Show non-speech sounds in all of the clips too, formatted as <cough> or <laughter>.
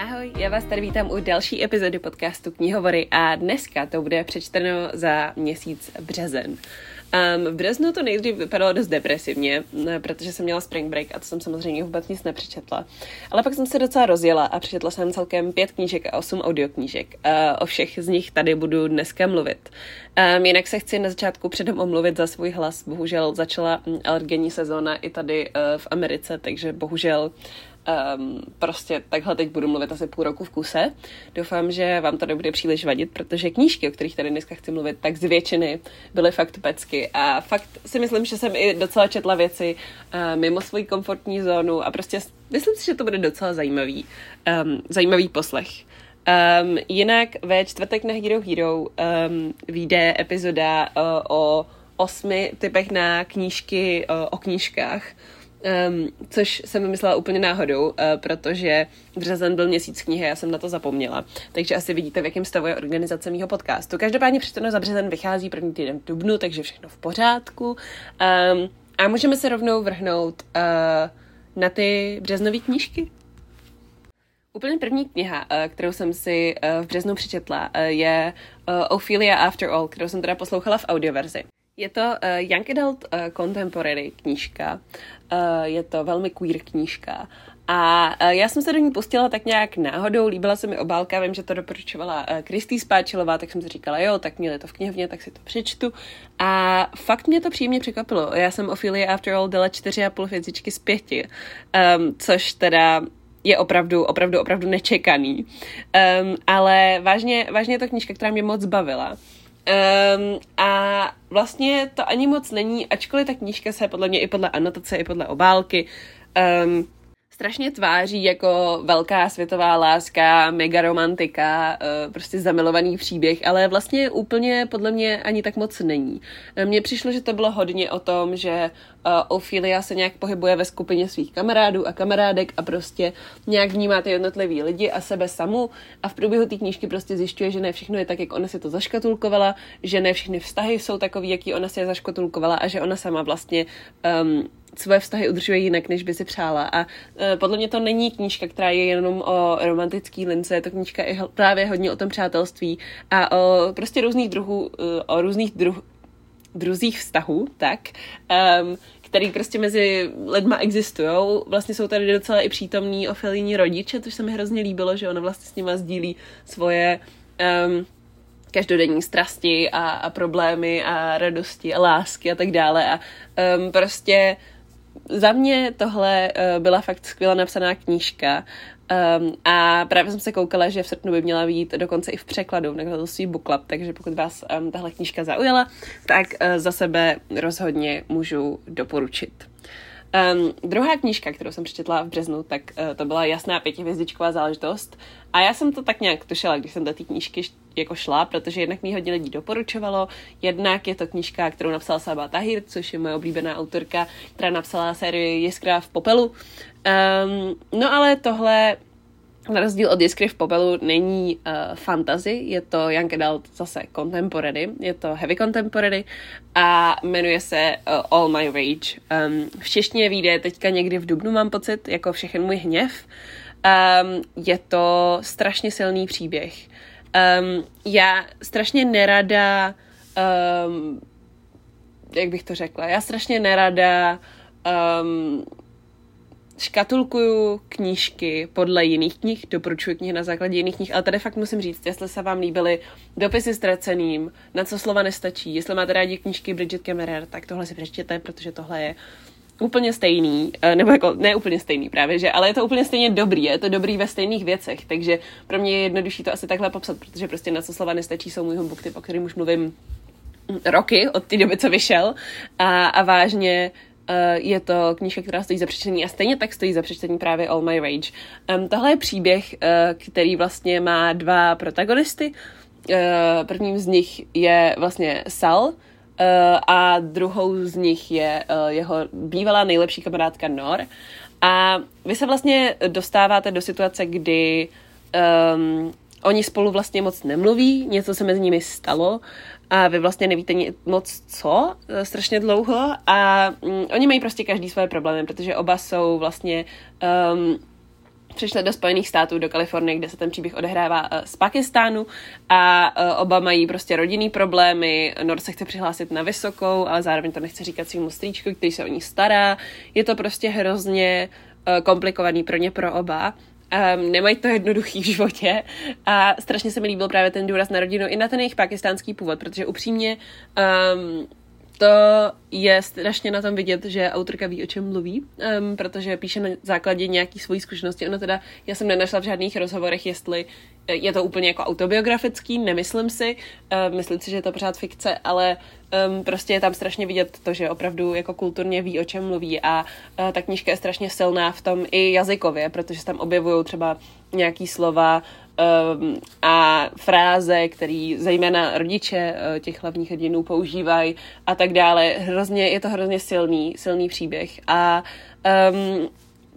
Ahoj, já vás tady vítám u další epizody podcastu Knihovory a dneska to bude přečteno za měsíc březen. Um, v březnu to nejdřív vypadalo dost depresivně, protože jsem měla spring break a to jsem samozřejmě vůbec nic nepřečetla. Ale pak jsem se docela rozjela a přečetla jsem celkem pět knížek a osm audioknížek. Uh, o všech z nich tady budu dneska mluvit. Um, jinak se chci na začátku předem omluvit za svůj hlas. Bohužel začala mm, alergenní sezóna i tady uh, v Americe, takže bohužel Um, prostě takhle teď budu mluvit asi půl roku v kuse. Doufám, že vám to nebude příliš vadit, protože knížky, o kterých tady dneska chci mluvit, tak z většiny byly fakt pecky. A fakt si myslím, že jsem i docela četla věci uh, mimo svoji komfortní zónu a prostě myslím si, že to bude docela zajímavý, um, zajímavý poslech. Um, jinak ve čtvrtek na Hero Hero um, vyjde epizoda uh, o osmi typech na knížky uh, o knížkách. Um, což jsem myslela úplně náhodou, uh, protože březen byl měsíc knihy, já jsem na to zapomněla. Takže asi vidíte, v jakém stavu je organizace mého podcastu. Každopádně přečteno za březen vychází první týden v Dubnu, takže všechno v pořádku. Um, a můžeme se rovnou vrhnout uh, na ty březnové knížky. Úplně první kniha, uh, kterou jsem si v březnu přečetla, je Ophelia After All, kterou jsem teda poslouchala v audioverzi. Je to Young Adult Contemporary knížka. Uh, je to velmi queer knížka. A uh, já jsem se do ní pustila tak nějak náhodou, líbila se mi obálka, vím, že to doporučovala uh, Kristý Spáčilová, tak jsem si říkala, jo, tak měli to v knihovně, tak si to přečtu. A fakt mě to příjemně překvapilo. Já jsem Ophelia After All dala čtyři a půl věcičky z pěti, um, což teda je opravdu, opravdu, opravdu nečekaný. Um, ale vážně, vážně je to knížka, která mě moc bavila. Um, a vlastně to ani moc není, ačkoliv ta knížka se podle mě i podle anotace, i podle obálky. Um, strašně tváří jako velká světová láska, mega romantika, eh, prostě zamilovaný příběh, ale vlastně úplně podle mě ani tak moc není. Eh, mně přišlo, že to bylo hodně o tom, že eh, Ophelia se nějak pohybuje ve skupině svých kamarádů a kamarádek a prostě nějak vnímá ty jednotlivý lidi a sebe samu a v průběhu té knížky prostě zjišťuje, že ne všechno je tak, jak ona si to zaškatulkovala, že ne všechny vztahy jsou takový, jaký ona si je zaškatulkovala a že ona sama vlastně um, svoje vztahy udržuje jinak, než by si přála. A uh, podle mě to není knížka, která je jenom o romantický lince, je to knížka i právě hodně o tom přátelství a o prostě různých druhů, uh, o různých druh, druzích vztahů, tak, um, který prostě mezi lidma existují. Vlastně jsou tady docela i přítomní ofelijní rodiče, což se mi hrozně líbilo, že ona vlastně s nima sdílí svoje um, každodenní strasti a, a problémy a radosti a lásky a tak dále. A um, prostě za mě tohle uh, byla fakt skvěle napsaná knížka um, a právě jsem se koukala, že v srpnu by měla být dokonce i v překladu v nakladatelství Book Club, takže pokud vás um, tahle knížka zaujala, tak uh, za sebe rozhodně můžu doporučit. Um, druhá knížka, kterou jsem přečetla v březnu, tak uh, to byla jasná pětihvězdičková záležitost. A já jsem to tak nějak tušila, když jsem do té knížky jako šla, protože jednak mi hodně lidí doporučovalo, jednak je to knížka, kterou napsala Saba Tahir, což je moje oblíbená autorka, která napsala sérii Jiskra v popelu. Um, no ale tohle na rozdíl od Jiskry v popelu není uh, fantasy, je to Young Adult zase contemporary, je to heavy contemporary a jmenuje se uh, All My Rage. Um, v češtině vyjde teďka někdy v Dubnu, mám pocit, jako všechen můj hněv. Um, je to strašně silný příběh. Um, já strašně nerada, um, jak bych to řekla, já strašně nerada um, škatulkuju knížky podle jiných knih, doporučuji knihy na základě jiných knih, ale tady fakt musím říct, jestli se vám líbily dopisy ztraceným, na co slova nestačí, jestli máte rádi knížky Bridget Kemmerer, tak tohle si přečtěte, protože tohle je úplně stejný, eh, nebo jako ne úplně stejný právě, že, ale je to úplně stejně dobrý, je to dobrý ve stejných věcech, takže pro mě je jednodušší to asi takhle popsat, protože prostě na co slova nestačí jsou můj book typ, o kterým už mluvím roky od té doby, co vyšel a, a vážně Uh, je to knížka, která stojí za přečtení a stejně tak stojí za přečtení právě All My Rage. Um, tohle je příběh, uh, který vlastně má dva protagonisty. Uh, prvním z nich je vlastně Sal, a druhou z nich je uh, jeho bývalá nejlepší kamarádka Nor. A vy se vlastně dostáváte do situace, kdy um, oni spolu vlastně moc nemluví, něco se mezi nimi stalo a vy vlastně nevíte moc co e, strašně dlouho a um, oni mají prostě každý svoje problémy, protože oba jsou vlastně um, přišli do Spojených států, do Kalifornie, kde se ten příběh odehrává uh, z Pakistánu a uh, oba mají prostě rodinný problémy. Nor se chce přihlásit na vysokou, ale zároveň to nechce říkat svým strýčku, který se o ní stará. Je to prostě hrozně uh, komplikovaný pro ně, pro oba. Um, nemají to jednoduchý v životě a strašně se mi líbil právě ten důraz na rodinu i na ten jejich pakistánský původ, protože upřímně um, to je strašně na tom vidět, že autorka ví, o čem mluví, um, protože píše na základě nějaký svojí zkušenosti. Ona teda, já jsem nenašla v žádných rozhovorech, jestli je to úplně jako autobiografický, nemyslím si, uh, myslím si, že je to pořád fikce, ale um, prostě je tam strašně vidět to, že opravdu jako kulturně ví, o čem mluví a uh, ta knížka je strašně silná v tom i jazykově, protože se tam objevují třeba nějaký slova, um, a fráze, který zejména rodiče uh, těch hlavních hrdinů používají a tak dále. Hrozně, je to hrozně silný, silný příběh. A um,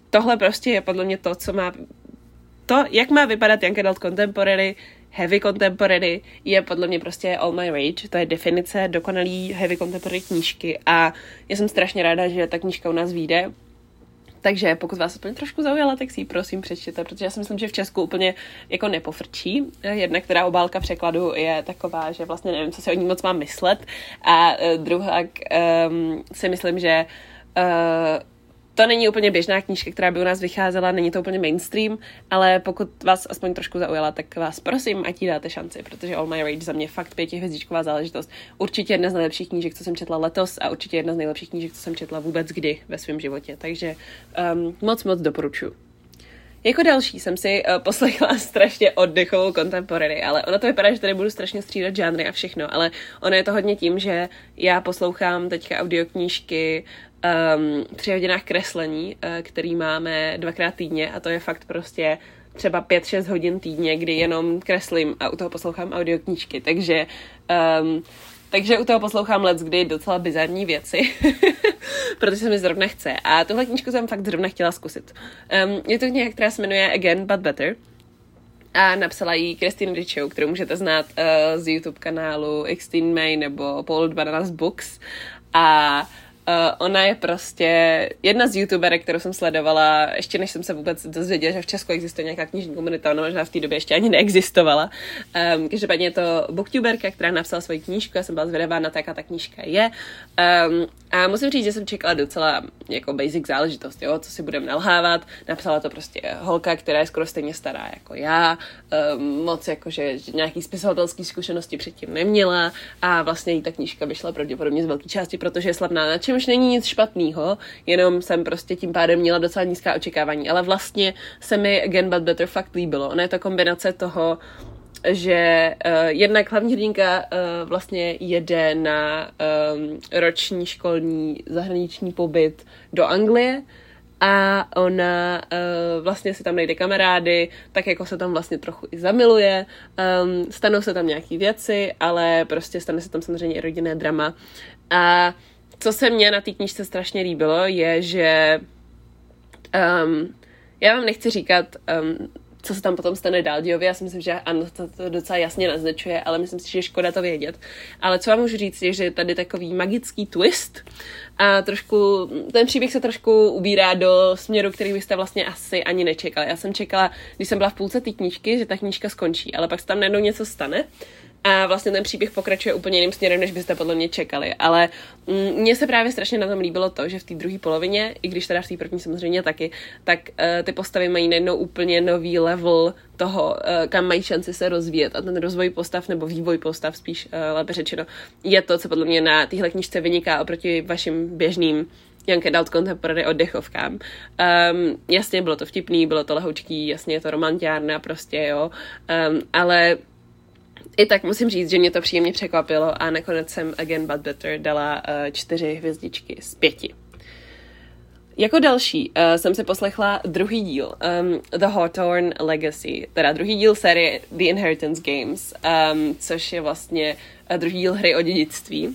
tohle prostě je podle mě to, co má to, jak má vypadat Young Adult Contemporary, heavy contemporary, je podle mě prostě All My Rage, to je definice dokonalý heavy contemporary knížky. A já jsem strašně ráda, že ta knížka u nás vyjde takže pokud vás úplně trošku zaujala, tak si ji prosím přečtěte, protože já si myslím, že v Česku úplně jako nepofrčí. Jedna, která obálka překladu je taková, že vlastně nevím, co si o ní moc mám myslet. A uh, druhá um, si myslím, že uh, to není úplně běžná knížka, která by u nás vycházela, není to úplně mainstream, ale pokud vás aspoň trošku zaujala, tak vás prosím, ať jí dáte šanci, protože All My Rage za mě fakt pětihvězdičková záležitost. Určitě jedna z nejlepších knížek, co jsem četla letos a určitě jedna z nejlepších knížek, co jsem četla vůbec kdy ve svém životě. Takže um, moc, moc doporučuji. Jako další jsem si uh, poslechla <laughs> strašně oddechovou contemporary, ale ono to vypadá, že tady budu strašně střídat žánry a všechno, ale ono je to hodně tím, že já poslouchám teďka audioknížky um, tři hodinách kreslení, uh, který máme dvakrát týdně a to je fakt prostě třeba 5-6 hodin týdně, kdy jenom kreslím a u toho poslouchám audioknížky, takže um, takže u toho poslouchám let kdy docela bizarní věci, <laughs> protože se mi zrovna chce. A tuhle knížku jsem fakt zrovna chtěla zkusit. Um, je to kniha, která se jmenuje Again But Better. A napsala ji Christine Richow, kterou můžete znát uh, z YouTube kanálu Xteen May nebo Paul Bananas Books. A Uh, ona je prostě jedna z youtuberek, kterou jsem sledovala, ještě než jsem se vůbec dozvěděla, že v Česku existuje nějaká knižní komunita, ona možná v té době ještě ani neexistovala. Um, každopádně je to booktuberka, která napsala svoji knížku, já jsem byla zvědavá na to, jaká ta knížka je. Um, a musím říct, že jsem čekala docela jako basic záležitost, jo, co si budeme nalhávat. Napsala to prostě holka, která je skoro stejně stará jako já, um, moc jako, že, že nějaký spisovatelský zkušenosti předtím neměla a vlastně jí ta knížka vyšla pravděpodobně z velké části, protože je slavná na čemž není nic špatného, jenom jsem prostě tím pádem měla docela nízká očekávání, ale vlastně se mi Again But Better fakt líbilo. Ona je to kombinace toho, že uh, jednak hlavní hrdinka uh, vlastně jede na um, roční školní zahraniční pobyt do Anglie a ona uh, vlastně si tam najde kamarády, tak jako se tam vlastně trochu i zamiluje, um, stanou se tam nějaký věci, ale prostě stane se tam samozřejmě i rodinné drama. A co se mně na té knížce strašně líbilo, je, že um, já vám nechci říkat, um, co se tam potom stane dál dějově. Já si myslím, že ano, to, to docela jasně naznačuje, ale myslím si, že je škoda to vědět. Ale co vám můžu říct, je, že je tady takový magický twist a trošku, ten příběh se trošku ubírá do směru, který byste vlastně asi ani nečekali. Já jsem čekala, když jsem byla v půlce té knížky, že ta knížka skončí, ale pak se tam najednou něco stane a vlastně ten příběh pokračuje úplně jiným směrem, než byste podle mě čekali. Ale mm, mně se právě strašně na tom líbilo to, že v té druhé polovině, i když teda v té první samozřejmě taky, tak uh, ty postavy mají najednou úplně nový level toho, uh, kam mají šanci se rozvíjet. A ten rozvoj postav, nebo vývoj postav spíš, uh, lépe řečeno, je to, co podle mě na téhle knižce vyniká oproti vašim běžným Young Adult Contemporary oddechovkám. Um, jasně, bylo to vtipný, bylo to lehoučký, jasně je to romantiárna prostě, jo, um, ale i tak musím říct, že mě to příjemně překvapilo a nakonec jsem Again But Better dala uh, čtyři hvězdičky z pěti. Jako další uh, jsem si poslechla druhý díl, um, The Hawthorne Legacy, teda druhý díl série The Inheritance Games, um, což je vlastně uh, druhý díl hry o dědictví. Uh,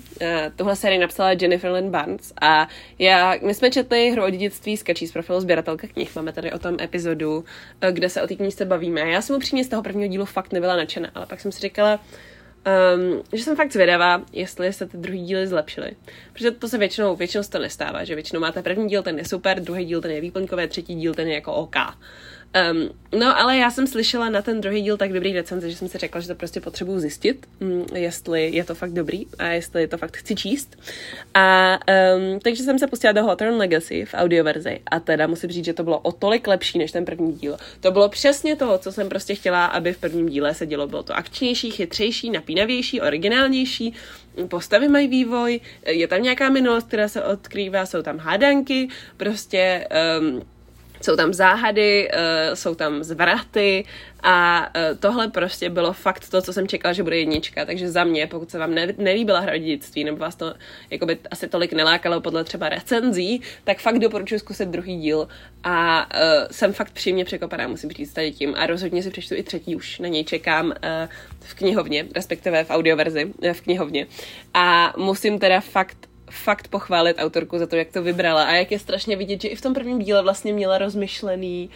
tuhle sérii napsala Jennifer Lynn Barnes a já, my jsme četli hru o dědictví z Kačí z profilu sběratelka knih, máme tady o tom epizodu, uh, kde se o té knižce bavíme. Já jsem upřímně z toho prvního dílu fakt nebyla nadšená, ale pak jsem si říkala, Um, že jsem fakt zvědavá, jestli se ty druhý díly zlepšily. Protože to se většinou, většinou se to nestává, že většinou máte první díl, ten je super, druhý díl, ten je výplňkové, třetí díl, ten je jako OK. Um, no, ale já jsem slyšela na ten druhý díl tak dobrý recenze, že jsem si řekla, že to prostě potřebuju zjistit, um, jestli je to fakt dobrý a jestli to fakt chci číst. A um, takže jsem se pustila do Hawthorne Legacy v audioverzi a teda musím říct, že to bylo o tolik lepší než ten první díl. To bylo přesně to, co jsem prostě chtěla, aby v prvním díle se dělo. Bylo to akčnější, chytřejší, napínavější, originálnější, postavy mají vývoj, je tam nějaká minulost, která se odkrývá, jsou tam hádanky, prostě um, jsou tam záhady, uh, jsou tam zvraty a uh, tohle prostě bylo fakt to, co jsem čekala, že bude jednička. Takže za mě, pokud se vám ne- nelíbila hra dětství, nebo vás to jakoby asi tolik nelákalo podle třeba recenzí, tak fakt doporučuji zkusit druhý díl. A uh, jsem fakt přímě překopaná, musím říct tady tím. A rozhodně si přečtu i třetí, už na něj čekám uh, v knihovně, respektive v audioverzi v knihovně. A musím teda fakt fakt pochválit autorku za to, jak to vybrala a jak je strašně vidět, že i v tom prvním díle vlastně měla rozmyšlený,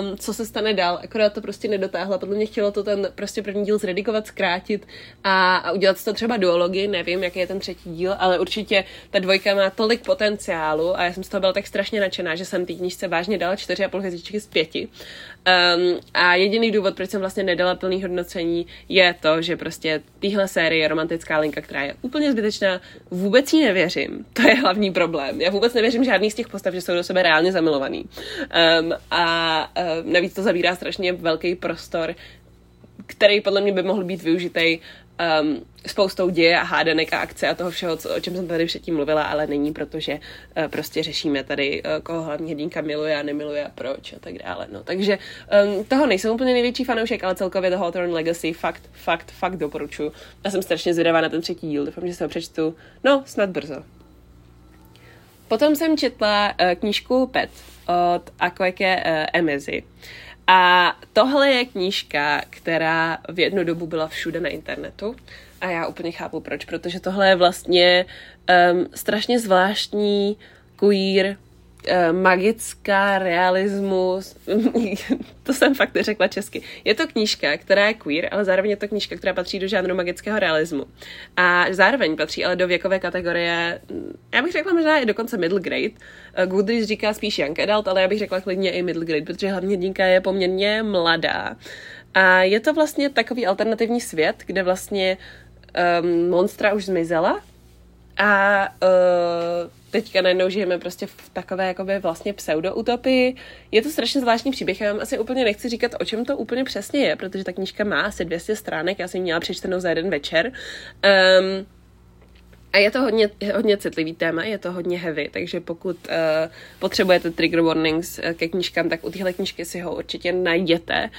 um, co se stane dál, akorát to prostě nedotáhla. Podle mě chtělo to ten prostě první díl zredikovat, zkrátit a, a udělat to třeba duology, nevím, jaký je ten třetí díl, ale určitě ta dvojka má tolik potenciálu a já jsem z toho byla tak strašně nadšená, že jsem té knížce vážně dala 4,5 hvězdičky z pěti. Um, a jediný důvod, proč jsem vlastně nedala plný hodnocení, je to, že prostě téhle série romantická linka, která je úplně zbytečná, vůbec jí nevěřím. To je hlavní problém. Já vůbec nevěřím žádný z těch postav, že jsou do sebe reálně zamilovaný. Um, a uh, navíc to zabírá strašně velký prostor, který podle mě by mohl být využitý um, spoustou děje a hádanek a akce a toho všeho, co, o čem jsem tady předtím mluvila, ale není, protože uh, prostě řešíme tady, uh, koho hlavní hrdinka miluje a nemiluje a proč a tak dále. No, takže um, toho nejsem úplně největší fanoušek, ale celkově The Hawthorne Legacy fakt, fakt, fakt doporučuji. Já jsem strašně zvědavá na ten třetí díl, doufám, že se ho přečtu, no, snad brzo. Potom jsem četla uh, knížku Pet od Akweke uh, Emezi. A tohle je knížka, která v jednu dobu byla všude na internetu. A já úplně chápu proč, protože tohle je vlastně um, strašně zvláštní queer magická realismus, <laughs> to jsem fakt neřekla česky. Je to knížka, která je queer, ale zároveň je to knížka, která patří do žánru magického realismu. A zároveň patří ale do věkové kategorie, já bych řekla možná i dokonce middle grade. Eh, Goodreads říká spíš young adult, ale já bych řekla klidně i middle grade, protože hlavně dínka je poměrně mladá. A je to vlastně takový alternativní svět, kde vlastně um, monstra už zmizela a uh, teďka najednou žijeme prostě v takové jakoby vlastně pseudoutopii. Je to strašně zvláštní příběh, já vám asi úplně nechci říkat, o čem to úplně přesně je, protože ta knížka má asi 200 stránek, já jsem ji měla přečtenou za jeden večer. Um, a je to hodně, hodně citlivý téma, je to hodně heavy, takže pokud uh, potřebujete trigger warnings uh, ke knížkám, tak u téhle knížky si ho určitě najděte.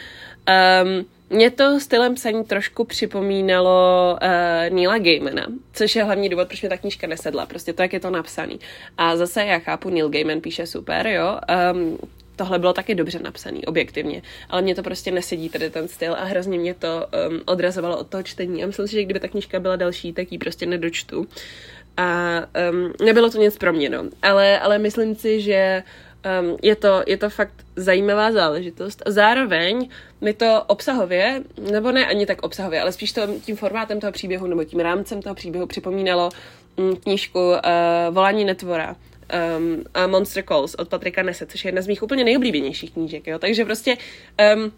Um, mě to stylem psaní trošku připomínalo uh, Neila Gaimana, což je hlavní důvod, proč mi ta knížka nesedla. Prostě to, jak je to napsaný. A zase já chápu, Neil Gaiman píše super, jo. Um, tohle bylo taky dobře napsaný, objektivně, ale mě to prostě nesedí tady ten styl a hrozně mě to um, odrazovalo od toho čtení a myslím si, že kdyby ta knížka byla další, tak ji prostě nedočtu. A um, nebylo to nic pro mě, no. Ale, ale myslím si, že um, je, to, je to fakt zajímavá záležitost. A zároveň mi to obsahově, nebo ne ani tak obsahově, ale spíš to, tím formátem toho příběhu nebo tím rámcem toho příběhu připomínalo um, knížku uh, Volání netvora um, a Monster Calls od Patrika Nese, což je jedna z mých úplně nejoblíbenějších knížek, jo. Takže prostě um,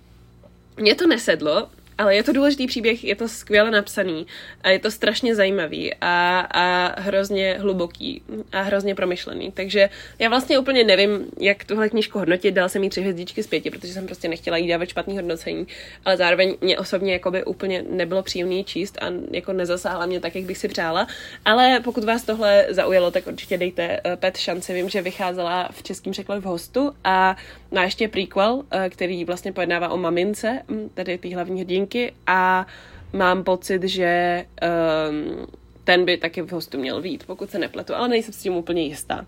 mě to nesedlo, ale je to důležitý příběh, je to skvěle napsaný a je to strašně zajímavý a, a hrozně hluboký a hrozně promyšlený. Takže já vlastně úplně nevím, jak tuhle knížku hodnotit. Dala jsem jí tři hvězdičky z pěti, protože jsem prostě nechtěla jí dávat špatný hodnocení, ale zároveň mě osobně jakoby úplně nebylo příjemný číst a jako nezasáhla mě tak, jak bych si přála. Ale pokud vás tohle zaujalo, tak určitě dejte uh, Pet šanci. Vím, že vycházela v českém překladu v hostu a má ještě prequel, uh, který vlastně pojednává o mamince, hm, tady té hlavní hrdinky novinky a mám pocit, že um, ten by taky v hostu měl být, pokud se nepletu, ale nejsem s tím úplně jistá.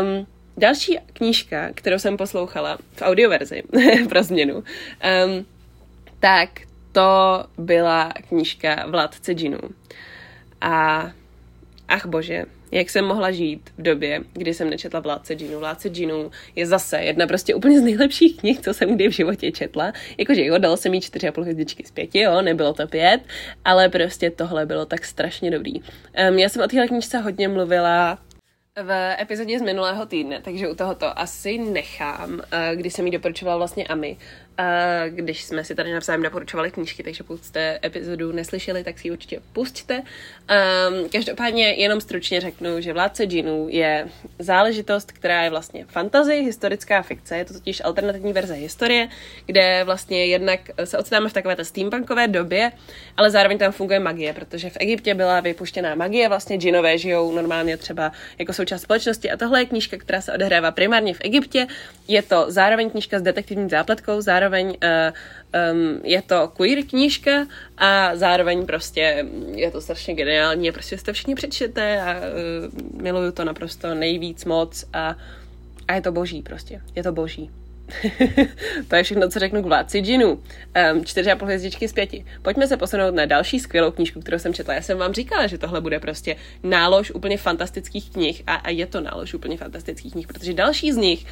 Um, další knížka, kterou jsem poslouchala v audioverzi <laughs> pro změnu, um, tak to byla knížka Vládce džinů. A ach bože, jak jsem mohla žít v době, kdy jsem nečetla Vládce džinů. Vládce džinů je zase jedna prostě úplně z nejlepších knih, co jsem kdy v životě četla. Jakože jo, dal jsem jí čtyři a půl hvězdičky z pěti, jo, nebylo to pět, ale prostě tohle bylo tak strašně dobrý. Um, já jsem o téhle knižce hodně mluvila v epizodě z minulého týdne, takže u tohoto asi nechám, eh, když jsem jí doporučovala vlastně Ami, když jsme si tady navzájem doporučovali knížky, takže pokud jste epizodu neslyšeli, tak si ji určitě pusťte. Um, každopádně jenom stručně řeknu, že Vládce džinů je záležitost, která je vlastně fantazy, historická fikce, je to totiž alternativní verze historie, kde vlastně jednak se ocitáme v takové steampunkové době, ale zároveň tam funguje magie, protože v Egyptě byla vypuštěná magie, vlastně džinové žijou normálně třeba jako součást společnosti a tohle je knížka, která se odehrává primárně v Egyptě. Je to zároveň knížka s detektivní zápletkou, zároveň zároveň uh, um, je to queer knížka a zároveň prostě je to strašně geniální a prostě jste všichni přečtěte a uh, miluju to naprosto nejvíc moc a, a je to boží prostě, je to boží. <laughs> to je všechno, co řeknu k vládci džinu. Um, čtyři a půl hvězdičky z pěti. Pojďme se posunout na další skvělou knížku, kterou jsem četla. Já jsem vám říkala, že tohle bude prostě nálož úplně fantastických knih a, a je to nálož úplně fantastických knih, protože další z nich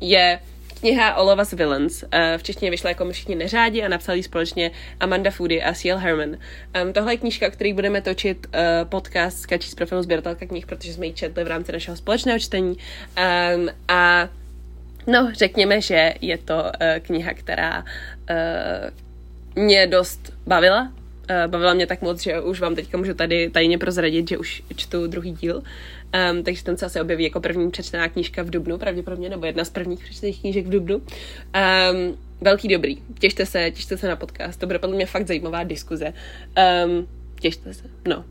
je Kniha All of Us Villains. Uh, v češtině vyšla jako všichni neřádi a napsali společně Amanda Foody a C.L. Herman. Tohle je knížka, o který budeme točit uh, podcast Skačí z profilu sběratelka knih, protože jsme ji četli v rámci našeho společného čtení. A no, řekněme, že je to uh, kniha, která mě dost bavila, bavila mě tak moc, že už vám teďka můžu tady tajně prozradit, že už čtu druhý díl. Um, takže ten se asi objeví jako první přečtená knížka v Dubnu, pravděpodobně, nebo jedna z prvních přečtených knížek v Dubnu. Um, velký dobrý. Těšte se, těšte se na podcast. To bude podle mě fakt zajímavá diskuze. Um, těšte se. No.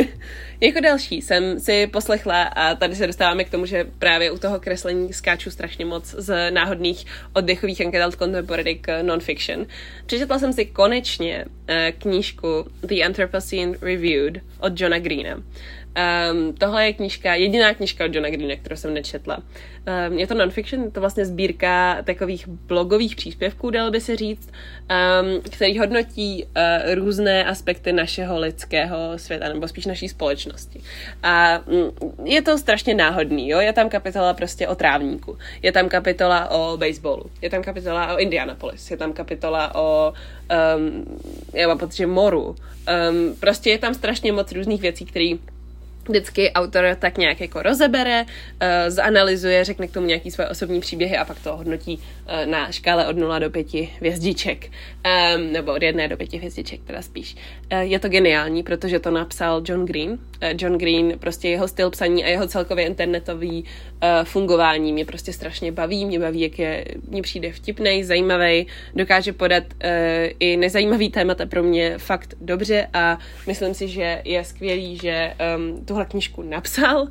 <laughs> jako další jsem si poslechla a tady se dostáváme k tomu, že právě u toho kreslení skáču strašně moc z náhodných oddechových anket contemporary k non-fiction. Přečetla jsem si konečně uh, knížku The Anthropocene Reviewed od Johna Greena. Um, tohle je knížka, jediná knížka od Johna Greena, kterou jsem nečetla. Um, je to non-fiction, je to vlastně sbírka takových blogových příspěvků, dal by se říct, um, který hodnotí uh, různé aspekty našeho lidského světa, nebo spíš naší společnosti. A um, je to strašně náhodný, jo? Je tam kapitola prostě o trávníku, je tam kapitola o baseballu, je tam kapitola o Indianapolis, je tam kapitola o um, já mám pocit, že moru. Um, prostě je tam strašně moc různých věcí, které vždycky autor tak nějak jako rozebere, uh, zanalizuje, řekne k tomu nějaký své osobní příběhy a pak to hodnotí uh, na škále od 0 do 5 hvězdiček. Um, nebo od 1 do 5 hvězdiček, teda spíš. Uh, je to geniální, protože to napsal John Green. Uh, John Green, prostě jeho styl psaní a jeho celkově internetový uh, fungování mě prostě strašně baví. Mě baví, jak je, mně přijde vtipný, zajímavý, dokáže podat uh, i nezajímavý témata pro mě fakt dobře a myslím si, že je skvělý, že um, tuhle knížku napsal.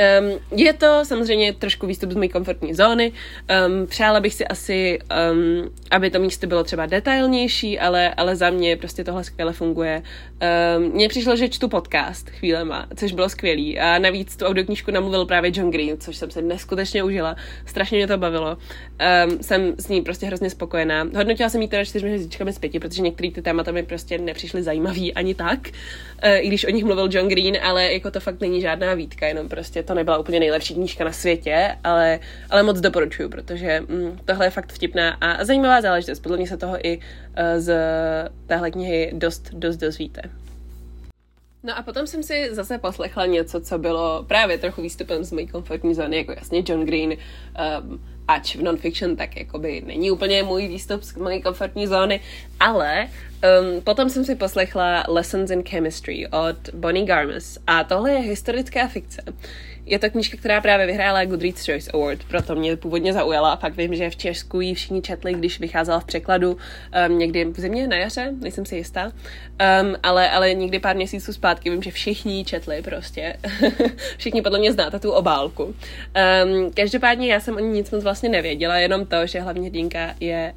Um, je to samozřejmě trošku výstup z mojí komfortní zóny. Um, přála bych si asi, um, aby to místo bylo třeba detailnější, ale, ale za mě prostě tohle skvěle funguje. Um, mně přišlo, že čtu podcast chvílema, což bylo skvělý. A navíc tu audioknížku namluvil právě John Green, což jsem se neskutečně užila. Strašně mě to bavilo. Um, jsem s ní prostě hrozně spokojená. Hodnotila jsem jí teda čtyřmi hvězdičkami z pěti, protože některé ty témata mi prostě nepřišly zajímavý ani tak, uh, i když o nich mluvil John Green, ale jako to fakt není žádná výtka, jenom prostě to nebyla úplně nejlepší knížka na světě, ale, ale moc doporučuju, protože mm, tohle je fakt vtipná a zajímavá záležitost. Podle mě se toho i uh, z téhle knihy dost, dost dozvíte. No a potom jsem si zase poslechla něco, co bylo právě trochu výstupem z mojí komfortní zóny, jako jasně John Green, um, ač v non-fiction, tak jakoby není úplně můj výstup z mojí komfortní zóny, ale um, potom jsem si poslechla Lessons in Chemistry od Bonnie Garmus a tohle je historická fikce. Je to knížka, která právě vyhrála Goodreads Choice Award, proto mě původně zaujala a pak vím, že v Česku ji všichni četli, když vycházela v překladu um, někdy v zimě na jaře, nejsem si jistá, um, ale, ale někdy pár měsíců zpátky vím, že všichni ji četli prostě. <laughs> všichni podle mě znáte tu obálku. Um, každopádně já jsem o ní nic moc vlastně nevěděla, jenom to, že hlavně hrdinka je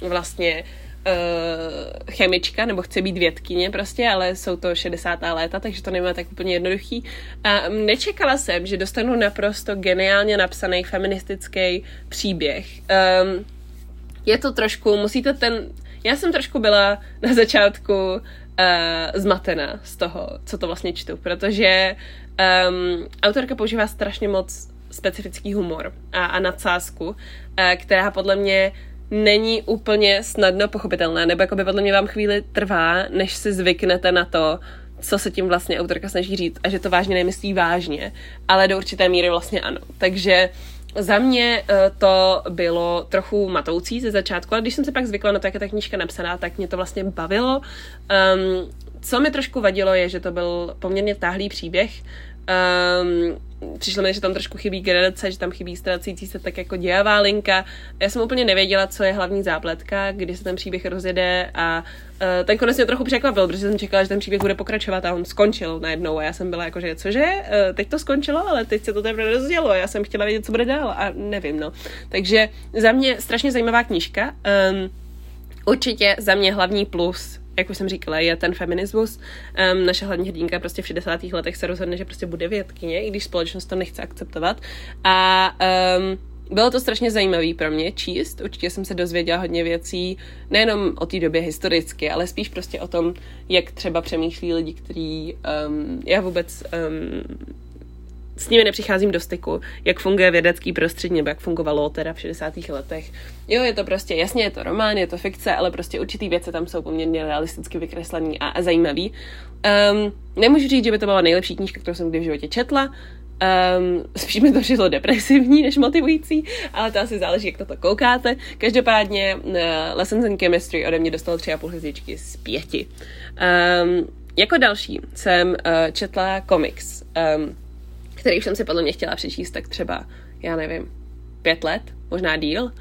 um, vlastně uh, chemička, nebo chce být vědkyně prostě, ale jsou to 60. léta, takže to nemá tak úplně jednoduchý. A nečekala jsem, že dostanu naprosto geniálně napsaný feministický příběh. Um, je to trošku, musíte ten, já jsem trošku byla na začátku uh, zmatená z toho, co to vlastně čtu, protože um, autorka používá strašně moc specifický humor a, a nadsázku, uh, která podle mě není úplně snadno pochopitelná, nebo jako by podle mě vám chvíli trvá, než si zvyknete na to, co se tím vlastně autorka snaží říct a že to vážně nemyslí vážně, ale do určité míry vlastně ano. Takže za mě uh, to bylo trochu matoucí ze začátku, ale když jsem se pak zvykla na to, jak je ta knížka napsaná, tak mě to vlastně bavilo. Um, co mi trošku vadilo, je, že to byl poměrně táhlý příběh. Um, přišlo mi, že tam trošku chybí gradace, že tam chybí ztrácející se tak jako dějavá linka. Já jsem úplně nevěděla, co je hlavní zápletka, kdy se ten příběh rozjede a uh, ten konec mě trochu překvapil, protože jsem čekala, že ten příběh bude pokračovat a on skončil najednou a já jsem byla jako, že cože, uh, teď to skončilo, ale teď se to teprve rozdělo, já jsem chtěla vědět, co bude dál a nevím, no. Takže za mě strašně zajímavá knížka. Um, určitě za mě hlavní plus jak už jsem říkala, je ten feminismus. Um, naše hlavní hrdinka prostě v 60. letech se rozhodne, že prostě bude vědkyně, i když společnost to nechce akceptovat. A um, bylo to strašně zajímavé pro mě číst. Určitě jsem se dozvěděla hodně věcí, nejenom o té době historicky, ale spíš prostě o tom, jak třeba přemýšlí lidi, kteří um, já vůbec um, s nimi nepřicházím do styku, jak funguje vědecký prostředí, nebo jak fungovalo teda v 60. letech. Jo, je to prostě, jasně, je to román, je to fikce, ale prostě určitý věci tam jsou poměrně realisticky vykreslený a, a zajímavý. Um, nemůžu říct, že by to byla nejlepší knížka, kterou jsem kdy v životě četla, Um, <laughs> spíš mi to přišlo depresivní než motivující, ale to asi záleží, jak na to koukáte. Každopádně uh, Lessons in Chemistry ode mě dostalo tři a půl z pěti. Um, jako další jsem uh, četla komiks. Um, který už jsem si podle mě chtěla přečíst tak třeba, já nevím, pět let, možná díl,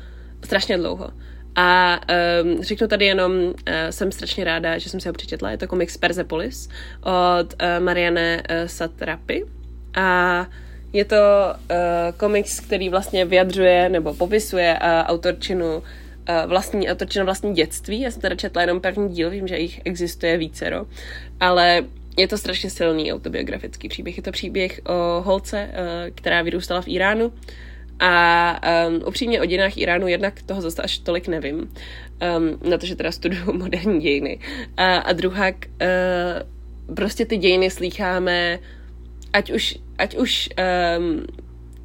strašně dlouho. A um, řeknu tady jenom, uh, jsem strašně ráda, že jsem si ho přečetla, je to komiks Persepolis od uh, Marianne uh, Satrapy a je to uh, komiks, který vlastně vyjadřuje nebo popisuje uh, autorčinu uh, vlastní autorčinu vlastní dětství. Já jsem teda četla jenom první díl, vím, že jich existuje vícero, ale je to strašně silný autobiografický příběh. Je to příběh o holce, eh, která vyrůstala v Iránu a um, upřímně o dějinách Iránu jednak toho zase až tolik nevím, um, na to, že teda studuju <laughs> moderní dějiny. A, a druhá, uh, prostě ty dějiny slýcháme, ať už, ať už um,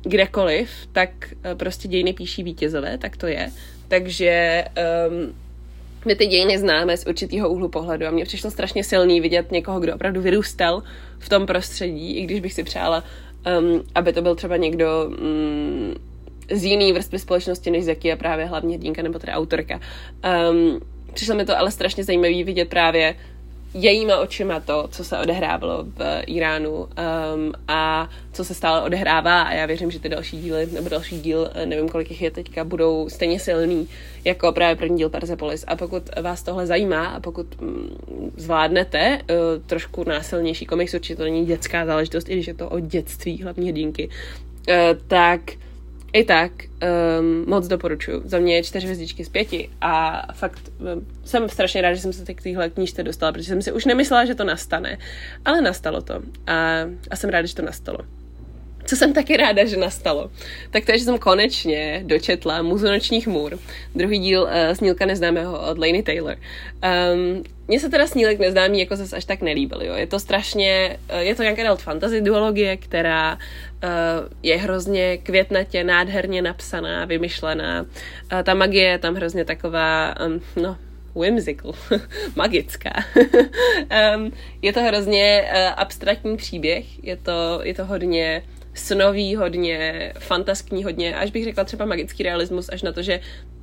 kdekoliv, tak uh, prostě dějiny píší vítězové, tak to je. Takže um, my ty dějiny známe z určitého úhlu pohledu a mně přišlo strašně silný vidět někoho, kdo opravdu vyrůstal v tom prostředí, i když bych si přála, um, aby to byl třeba někdo um, z jiný vrstvy společnosti, než z jaký je právě hlavně hrdinka nebo teda autorka. Um, přišlo mi to ale strašně zajímavý vidět právě jejíma očima to, co se odehrávalo v Iránu um, a co se stále odehrává. A já věřím, že ty další díly, nebo další díl, nevím kolik jich je teďka, budou stejně silný jako právě první díl Persepolis. A pokud vás tohle zajímá a pokud mm, zvládnete uh, trošku násilnější komiks, určitě to není dětská záležitost, i když je to o dětství hlavní hrdinky, uh, tak i tak um, moc doporučuju. Za mě je čtyři hvězdičky z pěti a fakt um, jsem strašně ráda, že jsem se k téhle knížce dostala, protože jsem si už nemyslela, že to nastane, ale nastalo to a, a jsem ráda, že to nastalo. Co jsem taky ráda, že nastalo, tak to je, že jsem konečně dočetla Muzu nočních můr, druhý díl uh, Snílka neznámého od Lainey Taylor. Um, mně se teda Snílek neznámý jako zase až tak nelíbil, jo. Je to strašně, uh, je to nějaká adult fantasy duologie, která uh, je hrozně květnatě, nádherně napsaná, vymyšlená. Ta magie je tam hrozně taková, um, no, whimsical, <laughs> magická. um, <laughs> je to hrozně abstraktní příběh, je to, je to hodně snový, hodně fantaskní, hodně, až bych řekla třeba magický realismus, až na to, že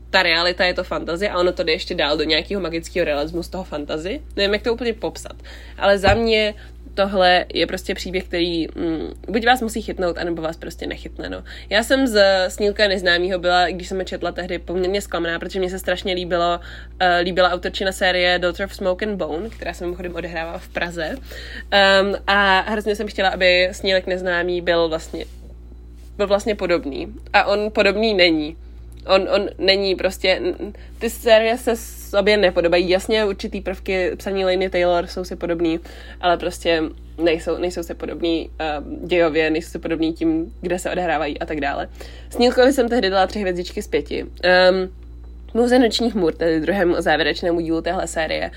ta realita je to fantazie a ono to jde ještě dál do nějakého magického realismu z toho fantazy. Nevím, jak to úplně popsat. Ale za mě tohle je prostě příběh, který mm, buď vás musí chytnout, anebo vás prostě nechytne. No. Já jsem z Snílka neznámého byla, když jsem je četla tehdy, poměrně zklamaná, protože mě se strašně líbilo, uh, líbila autorčina série Daughter of Smoke and Bone, která se mimochodem odehrává v Praze. Um, a hrozně jsem chtěla, aby Snílek neznámý byl vlastně byl vlastně podobný. A on podobný není. On, on není prostě, ty série se sobě nepodobají. Jasně, určitý prvky psaní Lainey Taylor jsou si podobný, ale prostě nejsou, nejsou se podobný uh, dějově, nejsou se podobný tím, kde se odehrávají a tak dále. Snílkovi jsem tehdy dala tři hvězdičky z pěti. Um, Muze nočních můr, tedy druhému závěrečnému dílu téhle série,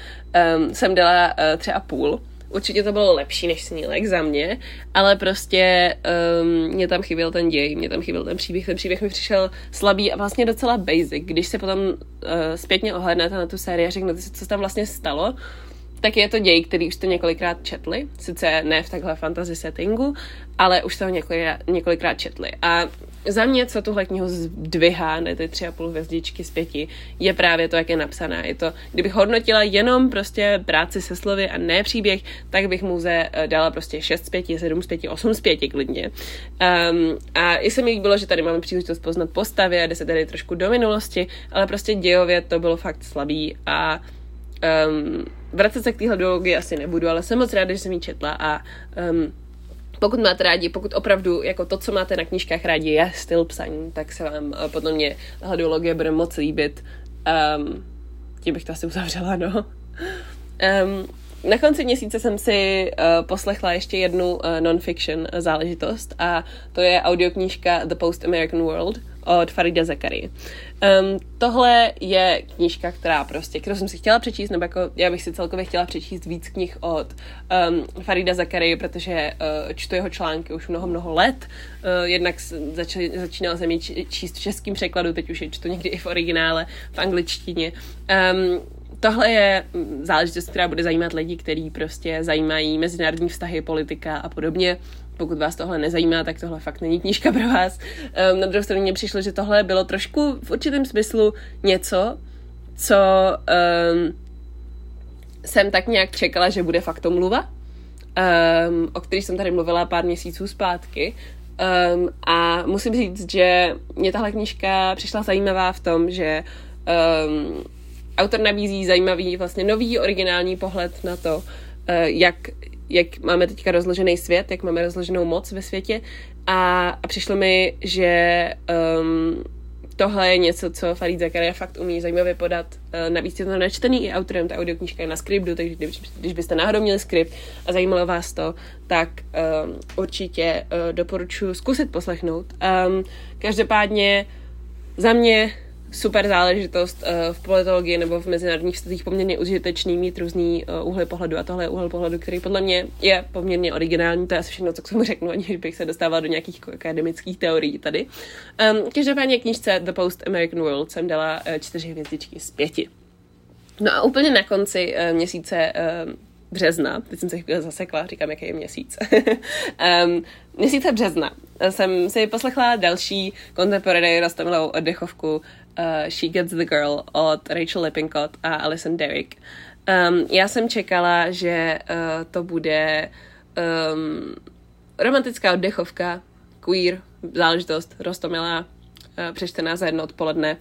um, jsem dala uh, tři a půl Určitě to bylo lepší než snílek za mě, ale prostě um, mě tam chyběl ten děj, mě tam chyběl ten příběh. Ten příběh mi přišel slabý a vlastně docela basic. Když se potom uh, zpětně ohlednete na tu sérii a řeknete si, co tam vlastně stalo, tak je to děj, který už jste několikrát četli, sice ne v takhle fantasy settingu, ale už jste ho několikrát, několikrát četli. A za mě, co tuhle knihu zdvihá, ne ty tři a půl hvězdičky z pěti, je právě to, jak je napsaná. Je to, kdybych hodnotila jenom prostě práci se slovy a ne příběh, tak bych mu ze eh, dala prostě 6 z 5, 7 z 5, 8 z 5 klidně. Um, a i se mi líbilo, že tady máme příležitost poznat postavy a jde se tady trošku do minulosti, ale prostě dějově to bylo fakt slabý a um, vracet se k téhle duologii asi nebudu, ale jsem moc ráda, že jsem ji četla a um, pokud máte rádi, pokud opravdu jako to, co máte na knížkách rádi, je styl psaní, tak se vám uh, podle mě tahle duologie bude moc líbit. Um, tím bych to asi uzavřela, no. Um, na konci měsíce jsem si uh, poslechla ještě jednu uh, non-fiction záležitost a to je audioknížka The Post-American World od Farida Zakary. Um, tohle je knížka, která prostě, kterou jsem si chtěla přečíst, nebo jako já bych si celkově chtěla přečíst víc knih od um, Farida Zakary, protože uh, čtu jeho články už mnoho, mnoho let. Uh, jednak zač- začínala jsem ji číst v českým překladu, teď už je čtu někdy i v originále, v angličtině. Um, tohle je záležitost, která bude zajímat lidi, kteří prostě zajímají mezinárodní vztahy, politika a podobně pokud vás tohle nezajímá, tak tohle fakt není knížka pro vás. Um, na druhou stranu mně přišlo, že tohle bylo trošku v určitém smyslu něco, co um, jsem tak nějak čekala, že bude fakt mluva, um, o který jsem tady mluvila pár měsíců zpátky. Um, a musím říct, že mě tahle knížka přišla zajímavá v tom, že um, autor nabízí zajímavý, vlastně nový, originální pohled na to, uh, jak jak máme teďka rozložený svět, jak máme rozloženou moc ve světě a, a přišlo mi, že um, tohle je něco, co Farid Zakaria fakt umí zajímavě podat. Uh, navíc je to načtený i autorem, ta audioknížka je na skriptu, takže když, když byste náhodou měli skript a zajímalo vás to, tak um, určitě uh, doporučuji zkusit poslechnout. Um, každopádně za mě super záležitost uh, v politologii nebo v mezinárodních vztazích poměrně užitečný mít různý uh, úhly pohledu a tohle je úhel pohledu, který podle mě je poměrně originální, to je asi všechno, co k tomu řeknu, aniž bych se dostávala do nějakých jako, akademických teorií tady. Um, každopádně knižce The Post American World jsem dala uh, čtyři hvězdičky z pěti. No a úplně na konci měsíce uh, března, teď jsem se chvíli zasekla, říkám, jaký je měsíc. <laughs> um, měsíce března jsem si poslechla další contemporary rostomilou oddechovku uh, She Gets the Girl od Rachel Lippincott a Alison Derrick. Um, já jsem čekala, že uh, to bude um, romantická oddechovka, queer, záležitost, rostomilá, uh, přečtená za jedno odpoledne.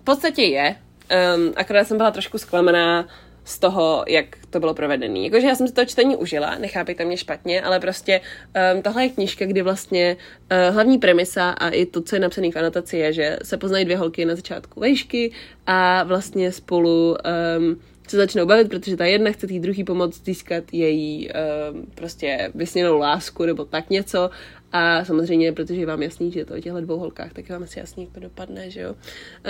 V podstatě je, um, akorát jsem byla trošku zklamaná z toho, jak to bylo provedené. Jakože já jsem si to čtení užila, nechápejte mě špatně, ale prostě um, tohle je knížka, kdy vlastně uh, hlavní premisa a i to, co je napsané v anotaci, je, že se poznají dvě holky na začátku vejšky a vlastně spolu um, se začnou bavit, protože ta jedna chce tý druhý pomoct získat její um, prostě vysněnou lásku nebo tak něco a samozřejmě, protože je vám jasný, že je to o těchto dvou holkách, tak je vám asi jasný, jak to dopadne, že jo?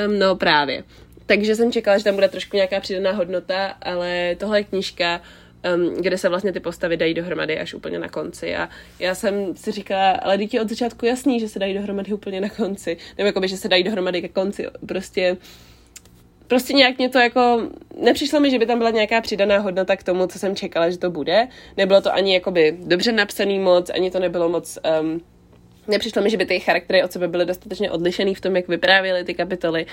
Um, no právě. Takže jsem čekala, že tam bude trošku nějaká přidaná hodnota, ale tohle je knížka, um, kde se vlastně ty postavy dají dohromady až úplně na konci. A já jsem si říkala, ale dítě od začátku jasný, že se dají dohromady úplně na konci. Nebo jakoby, že se dají dohromady ke konci. Prostě prostě nějak mě to jako, nepřišlo mi, že by tam byla nějaká přidaná hodnota k tomu, co jsem čekala, že to bude. Nebylo to ani jakoby dobře napsaný moc, ani to nebylo moc um, Nepřišlo mi, že by ty charaktery od sebe byly dostatečně odlišený v tom, jak vyprávěly ty kapitoly.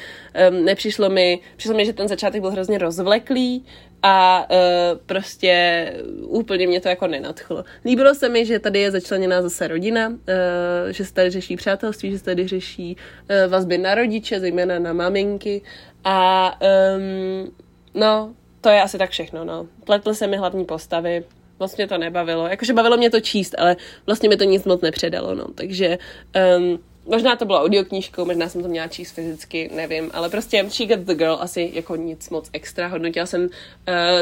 Um, nepřišlo mi, přišlo mi, že ten začátek byl hrozně rozvleklý a uh, prostě úplně mě to jako nenadchlo. Líbilo se mi, že tady je začleněná zase rodina, uh, že se tady řeší přátelství, že se tady řeší uh, vazby na rodiče, zejména na maminky a um, no, to je asi tak všechno, no. Pletly se mi hlavní postavy, moc mě to nebavilo. Jakože bavilo mě to číst, ale vlastně mi to nic moc nepředalo, no. Takže um, možná to bylo audioknížkou, možná jsem to měla číst fyzicky, nevím, ale prostě She Got the Girl asi jako nic moc extra. Hodnotila jsem uh,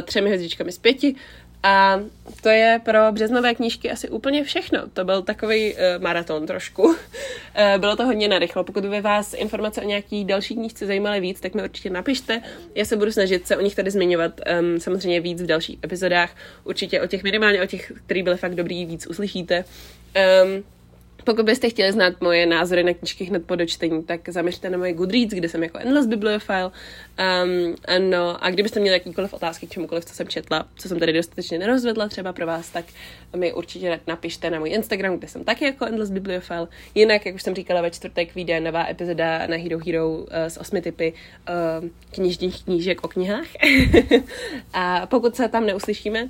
třemi hvězdičkami z pěti a to je pro březnové knížky asi úplně všechno. To byl takový uh, maraton trošku. uh, <laughs> bylo to hodně narychlo. Pokud by vás informace o nějaký další knížce zajímaly víc, tak mi určitě napište. Já se budu snažit se o nich tady zmiňovat um, samozřejmě víc v dalších epizodách. Určitě o těch minimálně o těch, který byly fakt dobrý, víc uslyšíte. Um, pokud byste chtěli znát moje názory na knižky hned po dočtení, tak zaměřte na moje Goodreads, kde jsem jako endless bibliophile. Um, no, a kdybyste měli jakýkoliv otázky k čemukoliv, co jsem četla, co jsem tady dostatečně nerozvedla třeba pro vás, tak mi určitě napište na můj Instagram, kde jsem taky jako endless bibliophile. Jinak, jak už jsem říkala, ve čtvrtek vyjde nová epizoda na Hero Hero uh, s osmi typy uh, knižních knížek o knihách. <laughs> a pokud se tam neuslyšíme, uh,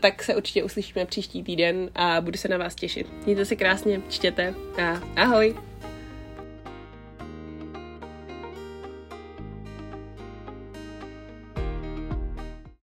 tak se určitě uslyšíme příští týden a budu se na vás těšit. Mějte se krásně, čtěte a ahoj!